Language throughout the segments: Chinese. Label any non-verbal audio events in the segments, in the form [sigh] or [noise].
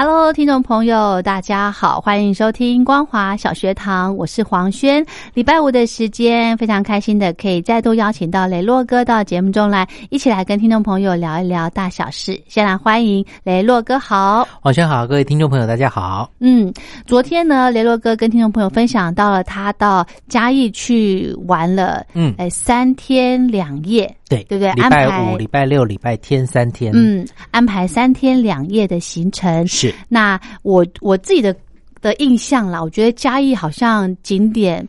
Hello，听众朋友，大家好，欢迎收听光华小学堂，我是黄轩。礼拜五的时间，非常开心的可以再度邀请到雷洛哥到节目中来，一起来跟听众朋友聊一聊大小事。先来欢迎雷洛哥，好，黄轩好，各位听众朋友大家好。嗯，昨天呢，雷洛哥跟听众朋友分享到了他到嘉义去玩了，嗯，哎，三天两夜。对对不对？礼拜五、礼拜六、礼拜天三天，嗯，安排三天两夜的行程。是。那我我自己的的印象啦，我觉得嘉义好像景点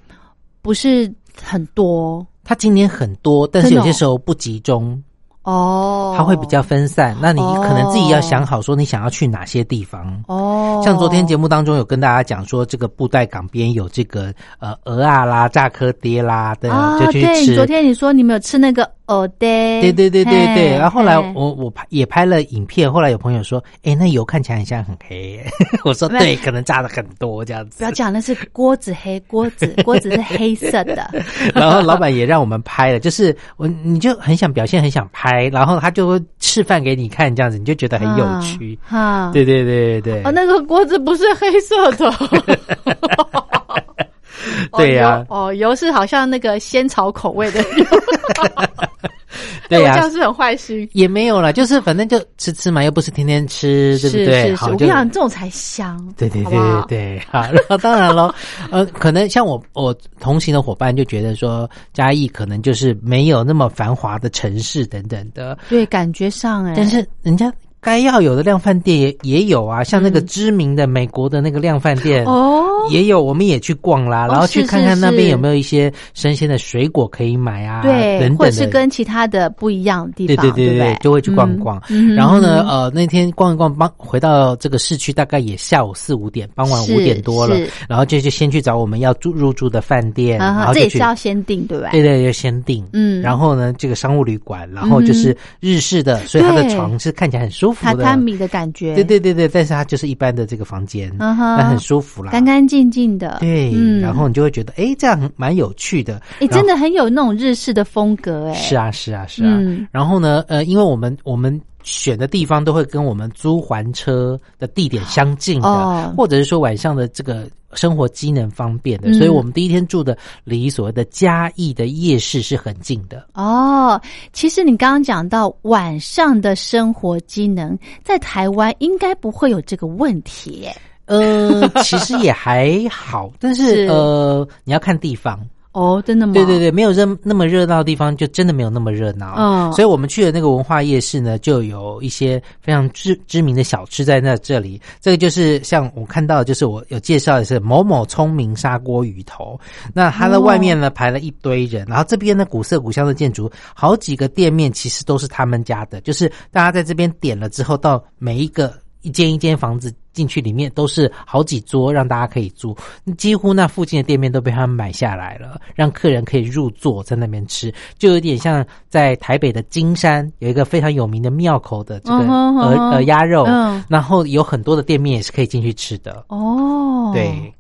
不是很多。它景点很多，但是有些时候不集中。哦，它会比较分散，那你可能自己要想好，说你想要去哪些地方。哦，像昨天节目当中有跟大家讲说，这个布袋港边有这个呃鹅啊啦、炸科爹啦的，就去吃。昨天你说你没有吃那个鹅爹？对对对对对。然后后来我我拍也拍了影片，后来有朋友说，哎，那油看起来很像很黑。[laughs] 我说对，可能炸的很多这样子。不要讲那是锅子黑，锅子锅子是黑色的。[laughs] 然后老板也让我们拍了，就是我你就很想表现，很想拍。然后他就会示范给你看，这样子你就觉得很有趣。哈，对对对对对。哦，那个锅子不是黑色的。[laughs] [laughs] 对呀。哦，油是好像那个仙草口味的。[laughs] 对呀，这样是很坏心。也没有了，就是反正就吃吃嘛，又不是天天吃，对不对？好，我跟你讲，这种才香。对对对对对，好。然后当然了，呃，可能像我我同行的伙伴就觉得说，嘉义可能就是没有那么繁华的城市等等的。对，感觉上哎，但是人家。该要有的量饭店也也有啊，像那个知名的美国的那个量饭店哦，也有，我们也去逛啦，然后去看看那边有没有一些生鲜的水果可以买啊，对，等等或者是跟其他的不一样的地方，对对对对，就会去逛逛。然后呢，呃，那天逛一逛，帮回到这个市区，大概也下午四五点，傍晚五点多了，然后就就先去找我们要住入住的饭店，然后这也是要先订，对吧对？对对，要先订。嗯，然后呢，这个商务旅馆，然后就是日式的，所以它的床是看起来很舒服的，榻榻米的。感觉对对对对，但是它就是一般的这个房间，那很舒服啦，干干净净的。对，然后你就会觉得，哎，这样蛮有趣的。哎，真的很有那种日式的风格，哎。是啊，是啊，是啊。然后呢，呃，因为我们我们。选的地方都会跟我们租还车的地点相近的，或者是说晚上的这个生活机能方便的，所以我们第一天住的离所谓的嘉义的夜市是很近的。哦，其实你刚刚讲到晚上的生活机能，在台湾应该不会有这个问题。呃，其实也还好，但是 [laughs] 呃，你要看地方。哦，真的吗？对对对，没有热那么热闹的地方，就真的没有那么热闹。嗯，所以我们去的那个文化夜市呢，就有一些非常知知名的小吃在那这里。这个就是像我看到，就是我有介绍的是某某聪明砂锅鱼头。那它的外面呢排了一堆人，然后这边呢古色古香的建筑，好几个店面其实都是他们家的。就是大家在这边点了之后，到每一个。一间一间房子进去，里面都是好几桌，让大家可以住。几乎那附近的店面都被他们买下来了，让客人可以入座在那边吃，就有点像在台北的金山有一个非常有名的庙口的这个鹅鹅鸭肉，然后有很多的店面也是可以进去吃的。哦，对，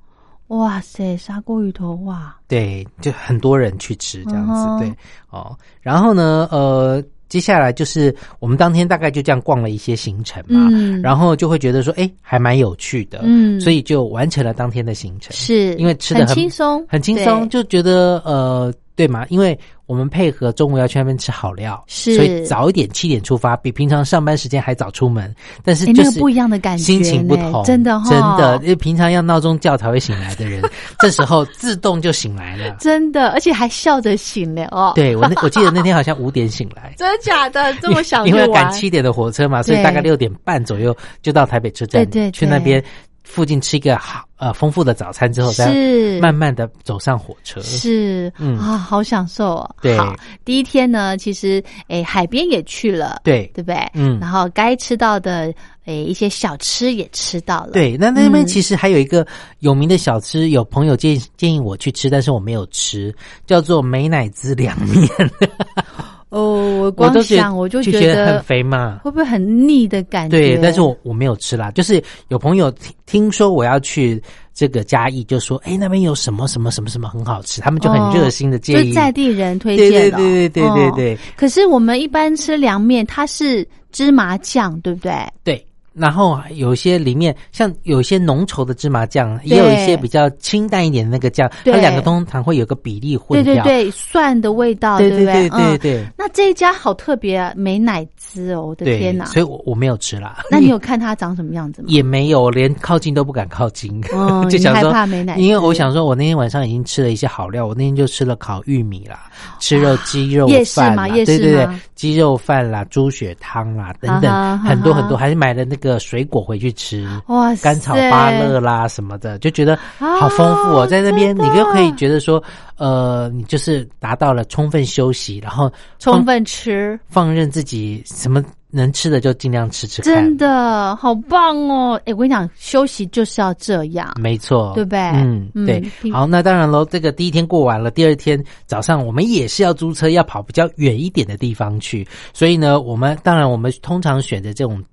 哇塞，砂锅鱼头哇，对，就很多人去吃这样子，对，哦，然后呢，呃。接下来就是我们当天大概就这样逛了一些行程嘛，然后就会觉得说，哎，还蛮有趣的，嗯，所以就完成了当天的行程。是因为吃的很轻松，很轻松，就觉得呃。对吗？因为我们配合中午要去那边吃好料，是，所以早一点七点出发，比平常上班时间还早出门。但是就是不一样的感觉，心情不同，真的真的，因为平常要闹钟叫才会醒来的人，[laughs] 这时候自动就醒来了，真的，而且还笑着醒了哦。对我那我记得那天好像五点醒来，真的假的？这么小因为赶七点的火车嘛，所以大概六点半左右就到台北车站，对对，去那边。附近吃一个好呃丰富的早餐之后，再慢慢的走上火车，是嗯啊，好享受哦。对，第一天呢，其实诶海边也去了，对对不对？嗯，然后该吃到的诶一些小吃也吃到了。对，那那边其实还有一个有名的小吃，有朋友建建议我去吃，但是我没有吃，叫做美乃滋凉面。[laughs] 哦，我光想我就觉得很肥嘛，会不会很腻的感觉？对，但是我我没有吃啦。就是有朋友听听说我要去这个嘉义，就说：“哎，那边有什么什么什么什么很好吃。”他们就很热心的建议，就在地人推荐。对对对对对对。可是我们一般吃凉面，它是芝麻酱，对不对？对。然后有些里面像有些浓稠的芝麻酱，也有一些比较清淡一点的那个酱，它两个通常会有个比例混掉。对对对，蒜的味道，对对对对对。那这一家好特别啊，美乃滋哦，我的天哪！所以我我没有吃啦。[laughs] 那你有看它长什么样子吗？也没有，连靠近都不敢靠近。[laughs] 就想说怕美乃，因为我想说，我那天晚上已经吃了一些好料，我那天就吃了烤玉米啦，吃肉鸡肉饭啦，对对对，鸡肉饭啦，猪血汤啦等等，很多很多，还是买了那个水果回。去吃哇，甘草芭乐啦什么的，就觉得好丰富哦。在那边，你就可以觉得说，呃，你就是达到了充分休息，然后充分吃，放任自己什么能吃的就尽量吃吃。真的好棒哦！哎，我跟你讲，休息就是要这样，没错，对不对？嗯，对。好，那当然喽，这个第一天过完了，第二天早上我们也是要租车，要跑比较远一点的地方去。所以呢，我们当然我们通常选择这种。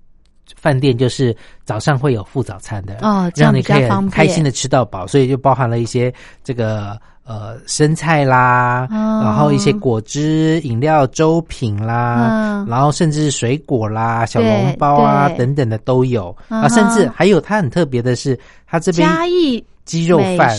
饭店就是早上会有附早餐的哦，让你可以开心的吃到饱，所以就包含了一些这个呃生菜啦，然后一些果汁、饮料、粥品啦，然后甚至是水果啦、小笼包啊等等的都有。啊，甚至还有它很特别的是，它这边嘉义鸡肉饭。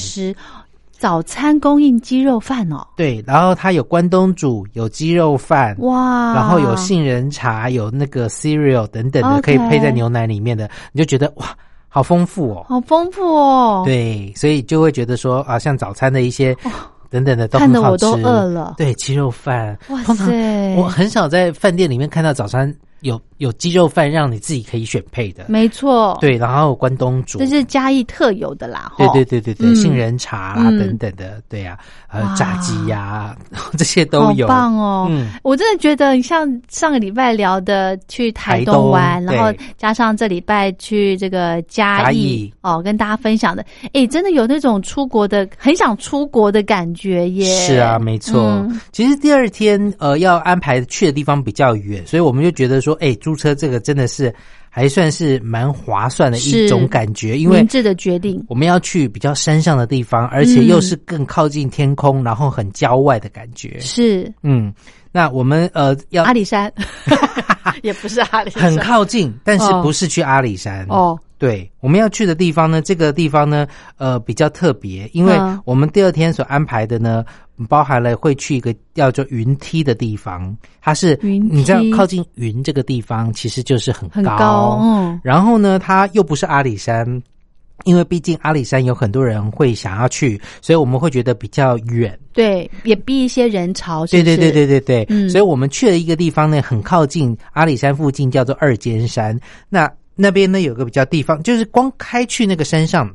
早餐供应鸡肉饭哦，对，然后它有关东煮，有鸡肉饭，哇，然后有杏仁茶，有那个 cereal 等等的，可以配在牛奶里面的，你就觉得哇，好丰富哦，好丰富哦，对，所以就会觉得说啊，像早餐的一些等等的都很好吃，看得我都饿了，对，鸡肉饭，哇塞，我很少在饭店里面看到早餐。有有鸡肉饭让你自己可以选配的，没错。对，然后关东煮，这是嘉义特有的啦。对对对对对，杏仁茶啦等等的，对呀，还有炸鸡呀，[laughs] 这些都有。好棒哦！嗯，我真的觉得，像上个礼拜聊的去台东玩，然后加上这礼拜去这个嘉义哦，跟大家分享的，哎，真的有那种出国的很想出国的感觉耶。是啊，没错。其实第二天呃要安排去的地方比较远，所以我们就觉得。说哎，租车这个真的是还算是蛮划算的一种感觉，因为明智的决定。我们要去比较山上的地方，而且又是更靠近天空，然后很郊外的感觉。是，嗯，那我们呃要阿里山，[laughs] 也不是阿里，山，很靠近，但是不是去阿里山哦。对，我们要去的地方呢，这个地方呢，呃，比较特别，因为我们第二天所安排的呢，包含了会去一个叫做云梯的地方，它是云，你知道靠近云这个地方，其实就是很高，嗯，然后呢，它又不是阿里山，因为毕竟阿里山有很多人会想要去，所以我们会觉得比较远，对，也避一些人潮，对对对对对对，嗯，所以我们去了一个地方呢，很靠近阿里山附近，叫做二尖山，那。那边呢有个比较地方，就是光开去那个山上，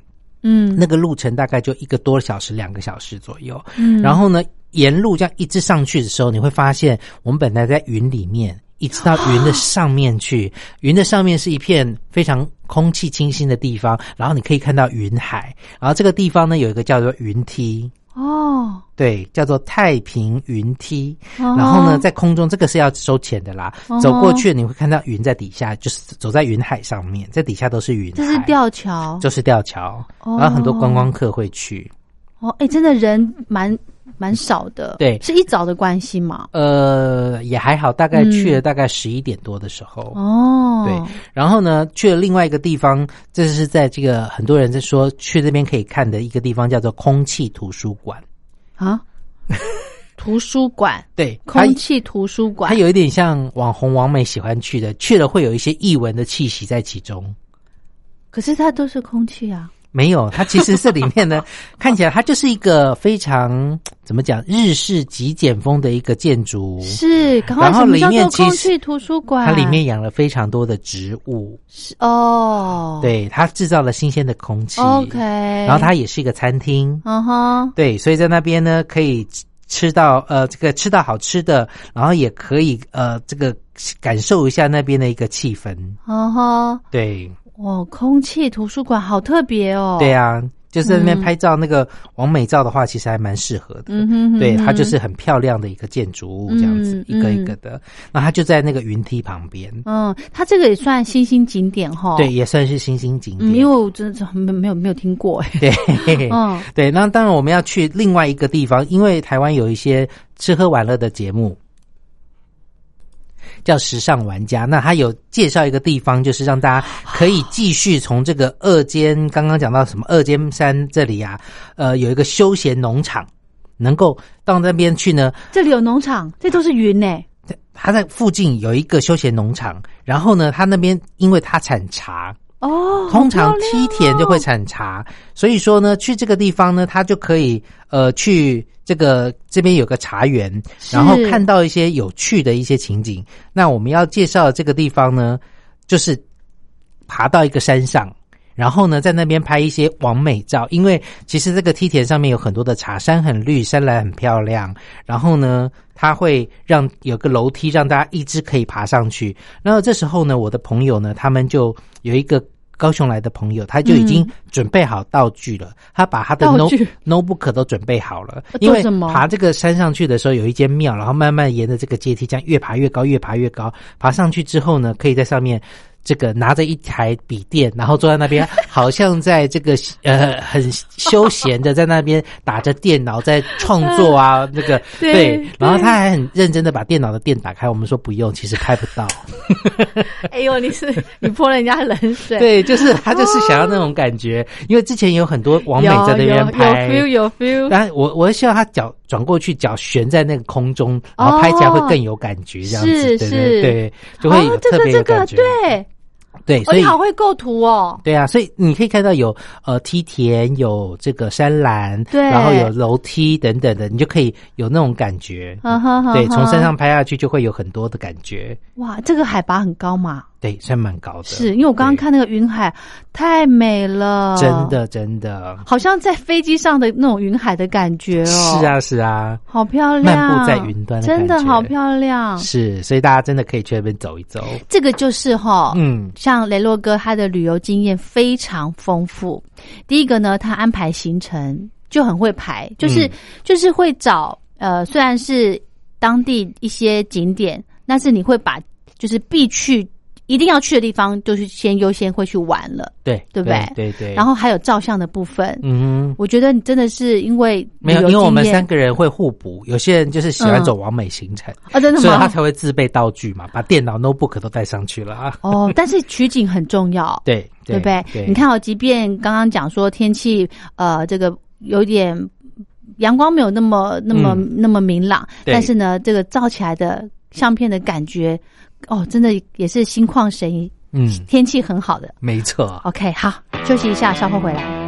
嗯，那个路程大概就一个多小时、两个小时左右。嗯，然后呢，沿路这样一直上去的时候，你会发现，我们本来在云里面，一直到云的上面去，云的上面是一片非常空气清新的地方，然后你可以看到云海。然后这个地方呢，有一个叫做云梯。哦，对，叫做太平云梯，然后呢，在空中这个是要收钱的啦。走过去你会看到云在底下，就是走在云海上面，在底下都是云。这是吊桥，就是吊桥，然后很多观光客会去。哦，哎，真的人蛮。蛮少的，对，是一早的关系嘛？呃，也还好，大概去了大概十一点多的时候哦。对，然后呢，去了另外一个地方，这是在这个很多人在说去这边可以看的一个地方，叫做空气图书馆啊。[laughs] 图书馆，对，空气图书馆，它有一点像网红王美喜欢去的，去了会有一些异文的气息在其中。可是它都是空气啊。没有，它其实这里面呢，[laughs] 看起来它就是一个非常怎么讲日式极简风的一个建筑。是，然后里面其实图书馆，它里面养了非常多的植物。是哦，对，它制造了新鲜的空气。OK，然后它也是一个餐厅。嗯哼，对，所以在那边呢，可以吃到呃这个吃到好吃的，然后也可以呃这个感受一下那边的一个气氛。嗯哼，对。哦，空气图书馆好特别哦！对啊，就是在那边拍照，那个完美照的话，其实还蛮适合的。嗯哼，对，它就是很漂亮的一个建筑物，这样子一个一个的。那它就在那个云梯旁边。嗯，它这个也算新兴景点哈。对，也算是新兴景点。因为我真的是没没有没有听过。对，[laughs] 嗯，对。那当然我们要去另外一个地方，因为台湾有一些吃喝玩乐的节目。叫时尚玩家，那他有介绍一个地方，就是让大家可以继续从这个二间，刚刚讲到什么二间山这里啊，呃，有一个休闲农场，能够到那边去呢。这里有农场，这都是云呢。他在附近有一个休闲农场，然后呢，他那边因为他产茶。哦，通常梯田就会产茶，所以说呢，去这个地方呢，他就可以呃去这个这边有个茶园，然后看到一些有趣的一些情景。那我们要介绍的这个地方呢，就是爬到一个山上，然后呢在那边拍一些完美照。因为其实这个梯田上面有很多的茶，山很绿，山岚很漂亮。然后呢，它会让有个楼梯让大家一直可以爬上去。然后这时候呢，我的朋友呢，他们就有一个。高雄来的朋友，他就已经准备好道具了。他把他的 no notebook 都准备好了，因为爬这个山上去的时候有一间庙，然后慢慢沿着这个阶梯这样越爬越高，越爬越高。爬上去之后呢，可以在上面。这个拿着一台笔电，然后坐在那边，[laughs] 好像在这个呃很休闲的在那边打着电脑在创作啊，[laughs] 那个对，然后他还很认真的把电脑的电打开。我们说不用，其实拍不到。[laughs] 哎呦，你是你泼人家冷水？对，就是他就是想要那种感觉，因为之前有很多网美在那边拍，有 feel 有 feel。但我我希望他脚转过去，脚悬在那个空中，然后拍起来会更有感觉，这样子，对对对，就会有特别的感觉，对。对，所以好会构图哦。对啊，所以你可以看到有呃梯田，有这个山栏，对，然后有楼梯等等的，你就可以有那种感觉。对，从山上拍下去就会有很多的感觉。哇，这个海拔很高嘛？对，算蛮高的。是因为我刚刚看那个云海太美了，真的真的，好像在飞机上的那种云海的感觉哦。是啊是啊，好漂亮，漫步在云端，真的好漂亮。是，所以大家真的可以去那边走一走。这个就是哈，嗯，像雷洛哥他的旅游经验非常丰富。第一个呢，他安排行程就很会排，就是就是会找呃，虽然是当地一些景点，但是你会把就是必去。一定要去的地方，就是先优先会去玩了，对对不对？对对。然后还有照相的部分，嗯，我觉得你真的是因为没有，因为我们三个人会互补。有些人就是喜欢走完美行程啊，真的吗，所以他才会自备道具嘛，把电脑、notebook 都带上去了啊。哦，但是取景很重要，[laughs] 对对不对？你看哦，即便刚刚讲说天气呃，这个有点阳光没有那么那么那么明朗，但是呢，这个照起来的相片的感觉。哦，真的也是心旷神怡，嗯，天气很好的，没错。OK，好，休息一下，稍后回来。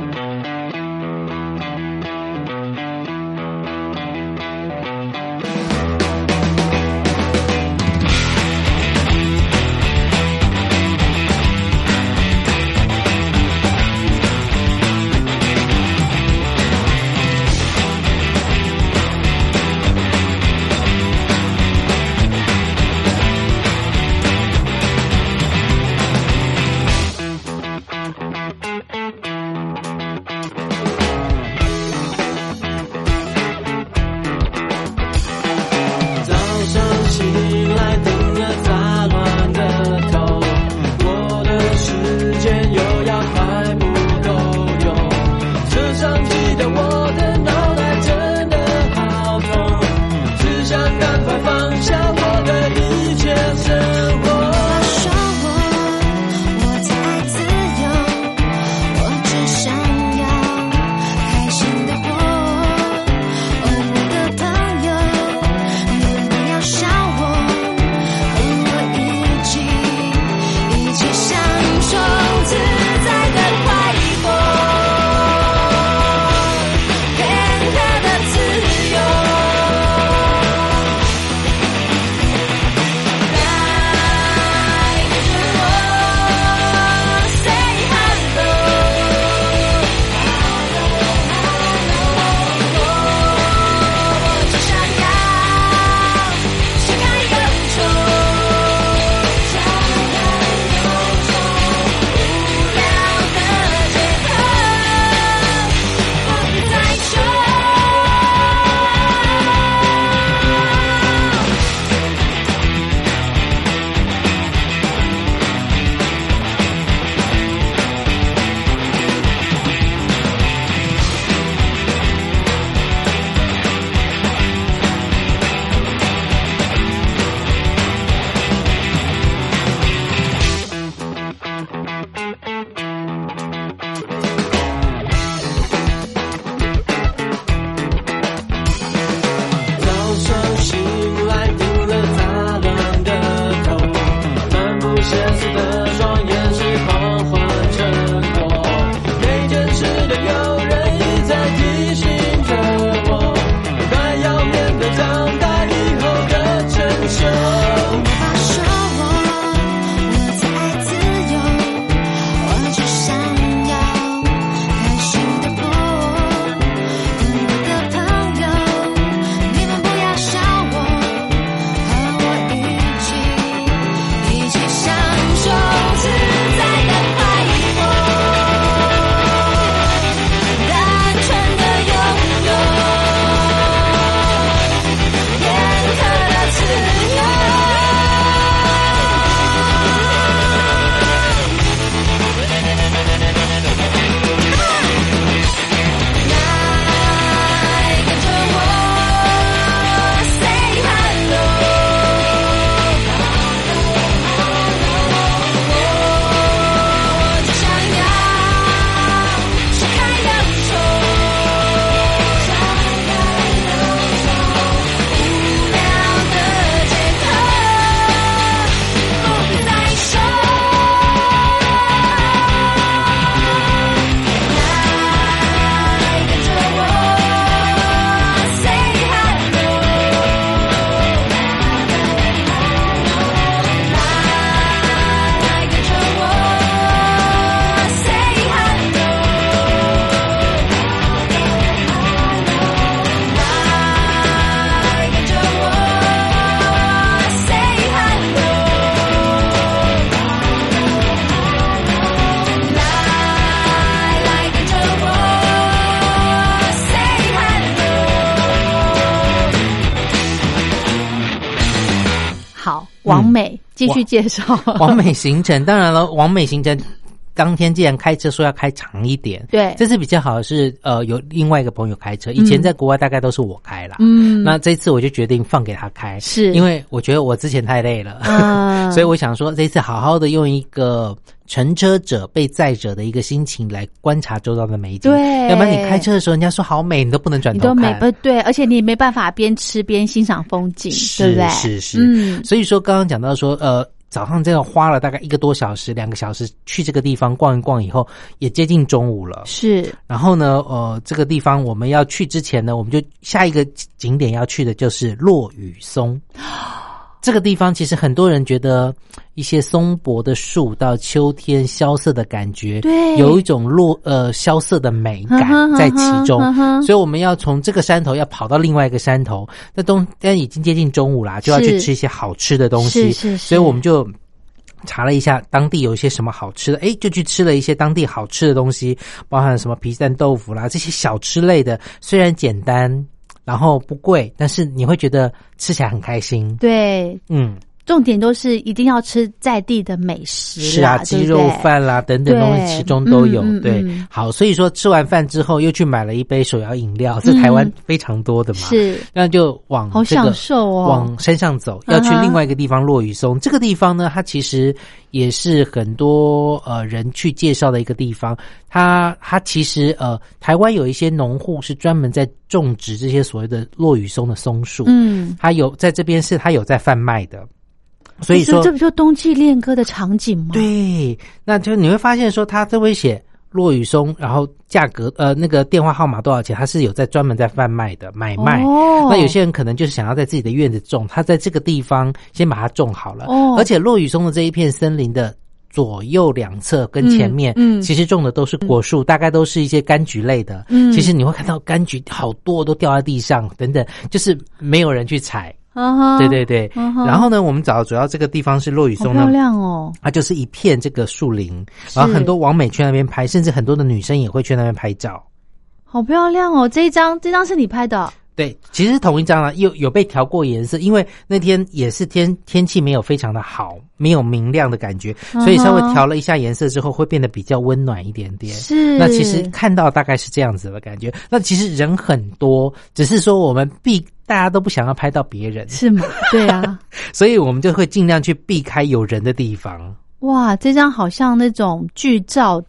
完美，继续介绍 [laughs] 王美行程。当然了，王美行程。当天既然开车说要开长一点，对，这次比较好的是，呃，有另外一个朋友开车，以前在国外大概都是我开啦，嗯，那这次我就决定放给他开，是。因为我觉得我之前太累了，[laughs] 所以我想说这次好好的用一个乘车者被载者的一个心情来观察周遭的美景，对，要不然你开车的时候人家说好美，你都不能转头看，不对，而且你没办法边吃边欣赏风景，对不对？是是，嗯，所以说刚刚讲到说，呃。早上这样花了大概一个多小时、两个小时去这个地方逛一逛，以后也接近中午了。是，然后呢，呃，这个地方我们要去之前呢，我们就下一个景点要去的就是落雨松。这个地方其实很多人觉得一些松柏的树到秋天萧瑟的感觉，对，有一种落呃萧瑟的美感在其中，所以我们要从这个山头要跑到另外一个山头。那东但已经接近中午啦，就要去吃一些好吃的东西，是是，所以我们就查了一下当地有一些什么好吃的，哎，就去吃了一些当地好吃的东西，包含什么皮蛋豆腐啦这些小吃类的，虽然简单。然后不贵，但是你会觉得吃起来很开心。对，嗯。重点都是一定要吃在地的美食，是啊，鸡肉饭啦等等东西，其中都有。对，好，所以说吃完饭之后又去买了一杯手摇饮料，在台湾非常多的嘛。是，那就往好享受哦，往山上走，要去另外一个地方落雨松。这个地方呢，它其实也是很多呃人去介绍的一个地方。它它其实呃，台湾有一些农户是专门在种植这些所谓的落雨松的松树。嗯，它有在这边是它有在贩卖的。所以说，这不就冬季恋歌的场景吗？对，那就你会发现说，他都会写落雨松，然后价格呃那个电话号码多少钱，他是有在专门在贩卖的买卖。哦，那有些人可能就是想要在自己的院子种，他在这个地方先把它种好了。哦，而且落雨松的这一片森林的左右两侧跟前面，嗯，其实种的都是果树，大概都是一些柑橘类的。嗯，其实你会看到柑橘好多都掉在地上，等等，就是没有人去采。啊，对对对，然后呢，我们找主要这个地方是落雨松，漂亮哦，它就是一片这个树林，然后很多网美去那边拍，甚至很多的女生也会去那边拍照，好漂亮哦！这一张，这张是你拍的？对，其实同一张啊，有有被调过颜色，因为那天也是天天气没有非常的好，没有明亮的感觉，所以稍微调了一下颜色之后，会变得比较温暖一点点。是，那其实看到大概是这样子的感觉。那其实人很多，只是说我们避。大家都不想要拍到别人，是吗？[laughs] 对啊，所以我们就会尽量去避开有人的地方。哇，这张好像那种剧照，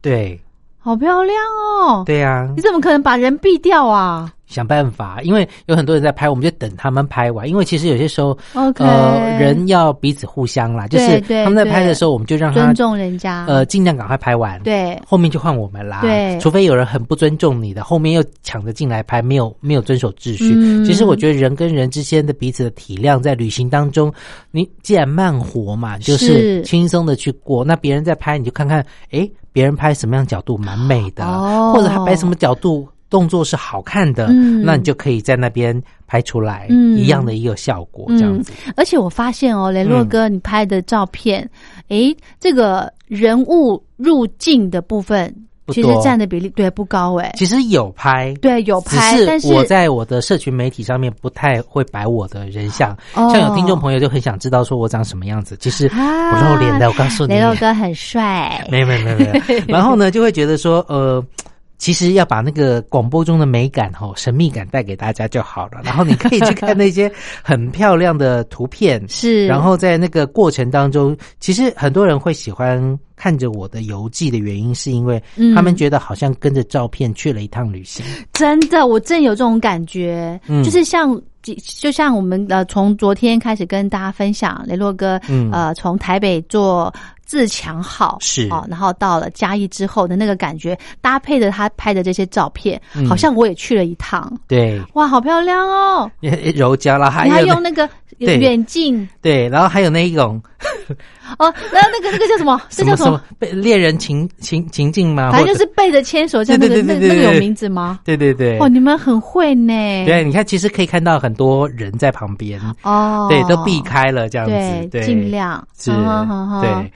对，好漂亮哦。对啊，你怎么可能把人避掉啊？想办法，因为有很多人在拍，我们就等他们拍完。因为其实有些时候，OK，呃，人要彼此互相啦，就是他们在拍的时候，我们就让他尊重人家，呃，尽量赶快拍完。对，后面就换我们啦。对，除非有人很不尊重你的，后面又抢着进来拍，没有没有遵守秩序。其实我觉得人跟人之间的彼此的体谅，在旅行当中，你既然慢活嘛，就是轻松的去过。那别人在拍，你就看看，哎，别人拍什么样角度蛮美的，或者他拍什么角度。动作是好看的，那你就可以在那边拍出来一样的一个效果，这样子。而且我发现哦，雷洛哥，你拍的照片，诶，这个人物入镜的部分，其实占的比例对不高哎。其实有拍，对有拍，但是我在我的社群媒体上面不太会摆我的人像。像有听众朋友就很想知道说我长什么样子，其实不露脸的。我告诉你，雷洛哥很帅，没有没有没有。[laughs] 然后呢，就会觉得说呃。其实要把那个广播中的美感、哈神秘感带给大家就好了。然后你可以去看那些很漂亮的图片，[laughs] 是。然后在那个过程当中，其实很多人会喜欢看着我的游记的原因，是因为他们觉得好像跟着照片去了一趟旅行。真的，我真有这种感觉，就是像。就像我们呃，从昨天开始跟大家分享雷洛哥，嗯呃，从台北做自强号是啊，然后到了嘉义之后的那个感觉，搭配着他拍的这些照片，好像我也去了一趟。对，哇，好漂亮哦！[laughs] 柔焦了，还还用那个远近，对，然后还有那一种。[laughs] 哦，那那个那个叫什么？[laughs] 这叫什么？被恋人情情情境吗？反正就是背着牵手，叫那个那那个有名字吗？对对对。哦，你们很会呢。对，你看，其实可以看到很多人在旁边哦。对，都避开了这样子，对，尽量是。对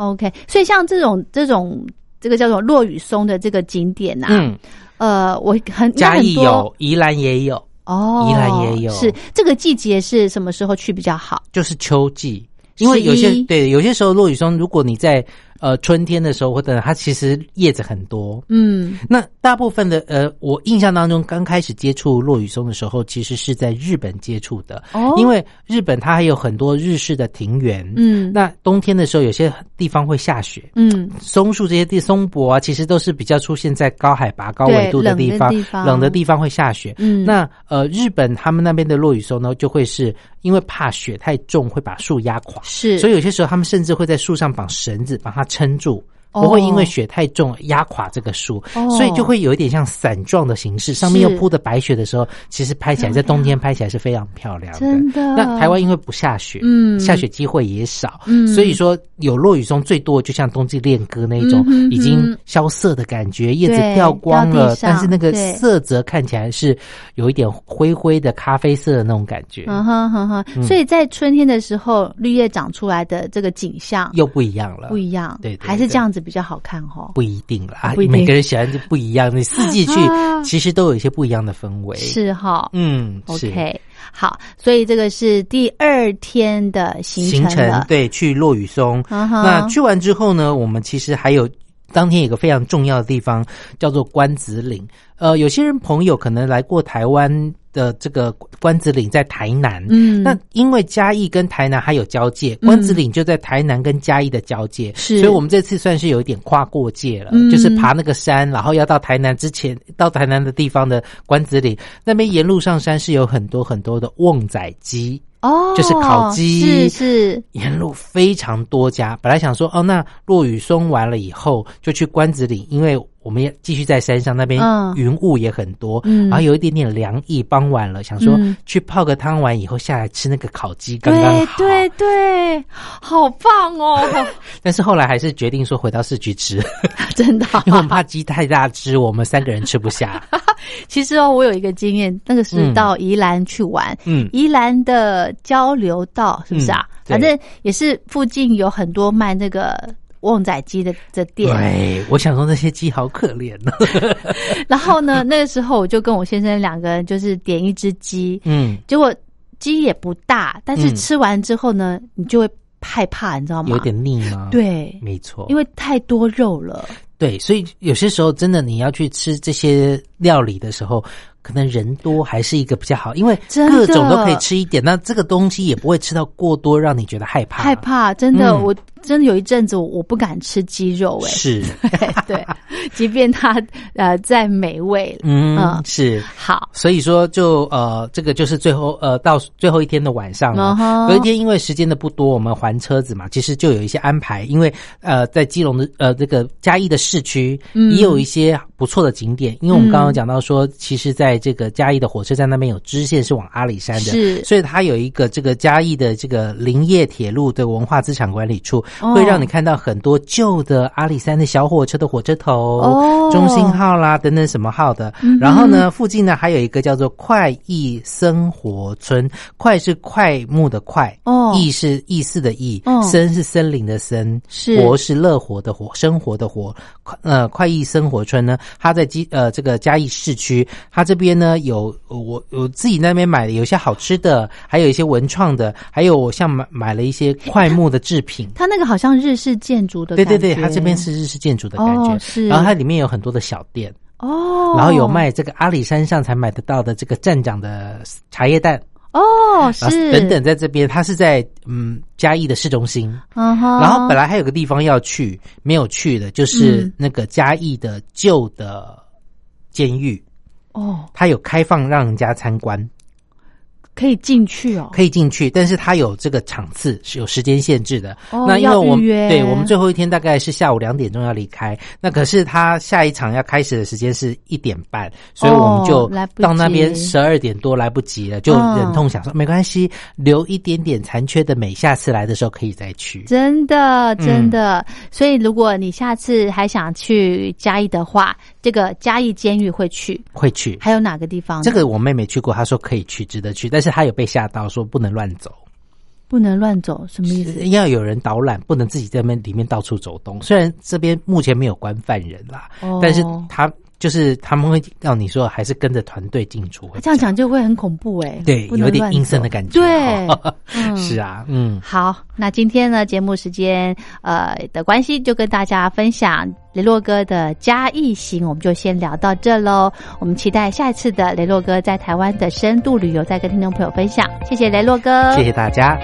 ，OK。所以像这种这种这个叫做落雨松的这个景点呐，嗯，呃，我很嘉义有，宜兰也有。哦，宜兰也有。是这个季节是什么时候去比较好？就是秋季，因为有些对有些时候落雨松，如果你在。呃，春天的时候或者它其实叶子很多，嗯，那大部分的呃，我印象当中刚开始接触落羽松的时候，其实是在日本接触的，哦，因为日本它还有很多日式的庭园，嗯，那冬天的时候有些地方会下雪，嗯，松树这些地松柏啊，其实都是比较出现在高海拔、高纬度的地方，冷的地方会下雪，嗯，那呃，日本他们那边的落羽松呢，就会是因为怕雪太重会把树压垮，是，所以有些时候他们甚至会在树上绑绳子把它。撑住。不会因为雪太重压垮这个树，所以就会有一点像伞状的形式，上面又铺的白雪的时候，其实拍起来在冬天拍起来是非常漂亮的。真的。那台湾因为不下雪，嗯，下雪机会也少，嗯，所以说有落雨松最多就像冬季恋歌那一种，已经萧瑟的感觉，叶子掉光了，但是那个色泽看起来是有一点灰灰的咖啡色的那种感觉。嗯哼哼哼。所以在春天的时候，绿叶长出来的这个景象又不一样了，不一样，对，还是这样子。比较好看哈，不一定啦，每个人喜欢就不一样。你四季去，其实都有一些不一样的氛围，是哈，嗯，OK，好，所以这个是第二天的行程，对，去落雨松。那去完之后呢，我们其实还有当天有个非常重要的地方，叫做关子岭。呃，有些人朋友可能来过台湾。的这个关子岭在台南，嗯，那因为嘉义跟台南还有交界，关子岭就在台南跟嘉义的交界，是，所以我们这次算是有一点跨过界了，就是爬那个山，然后要到台南之前，到台南的地方的关子岭。那边沿路上山是有很多很多的旺仔鸡哦，就是烤鸡，是是，沿路非常多家。本来想说哦，那落雨松完了以后就去关子岭，因为。我们也继续在山上，那边云雾也很多，然后有一点点凉意。傍晚了，想说去泡个汤，完以后下来吃那个烤鸡，刚刚好。对对，好棒哦！[laughs] 但是后来还是决定说回到市区吃，[laughs] 真的，[laughs] 因为我怕鸡太大只，我们三个人吃不下。其实哦，我有一个经验，那个是到宜兰去玩，嗯，宜兰的交流道是不是啊？反正也是附近有很多卖那个。旺仔鸡的的店，对，我想说那些鸡好可怜呢。[laughs] 然后呢，那个时候我就跟我先生两个人就是点一只鸡，嗯，结果鸡也不大，但是吃完之后呢，你就会害怕，你知道吗？有点腻吗？对，没错，因为太多肉了。对，所以有些时候真的你要去吃这些料理的时候，可能人多还是一个比较好，因为各种都可以吃一点，那这个东西也不会吃到过多，让你觉得害怕。害怕，真的我。真的有一阵子，我不敢吃鸡肉，哎，是，[laughs] 对，即便它呃再美味，嗯，是。好，所以说就呃，这个就是最后呃到最后一天的晚上了，隔一天因为时间的不多，我们还车子嘛，其实就有一些安排，因为呃在基隆的呃这个嘉义的市区也有一些不错的景点，因为我们刚刚讲到说，其实在这个嘉义的火车站那边有支线是往阿里山的，是，所以它有一个这个嘉义的这个林业铁路的文化资产管理处。会让你看到很多旧的阿里山的小火车的火车头，中心号啦等等什么号的。然后呢，附近呢还有一个叫做快意生活村，快是快木的快，哦意是意思的意，森是森林的森，活是乐活的活，生活的活。呃，快意生活村呢，它在基呃这个嘉义市区，它这边呢有我我自己那边买的有些好吃的，还有一些文创的，还有我像买买了一些快木的制品。它那个好像日式建筑的，对对对，它这边是日式建筑的感觉。是，然后它里面有很多的小店。哦，然后有卖这个阿里山上才买得到的这个站长的茶叶蛋。哦，是。等等，在这边它是在嗯嘉义的市中心，然后本来还有个地方要去没有去的，就是那个嘉义的旧的监狱哦，它有开放让人家参观。可以进去哦，可以进去，但是它有这个场次是有时间限制的。那因为我们对我们最后一天大概是下午两点钟要离开，那可是他下一场要开始的时间是一点半，所以我们就到那边十二点多来不及了，就忍痛想说没关系，留一点点残缺的美，下次来的时候可以再去。真的，真的。所以如果你下次还想去嘉义的话，这个嘉义监狱会去，会去。还有哪个地方？这个我妹妹去过，她说可以去，值得去，但。是她有被吓到，说不能乱走，不能乱走，什么意思？要有人导览，不能自己在那里面到处走动。虽然这边目前没有关犯人啦，但是他就是他们会要你说还是跟着团队进出，这样讲就会很恐怖哎，对，有点阴森的感觉，对，[laughs] 是啊，嗯，好，那今天呢节目时间呃的关系，就跟大家分享雷洛哥的嘉义行，我们就先聊到这喽。我们期待下一次的雷洛哥在台湾的深度旅游，再跟听众朋友分享。谢谢雷洛哥，谢谢大家。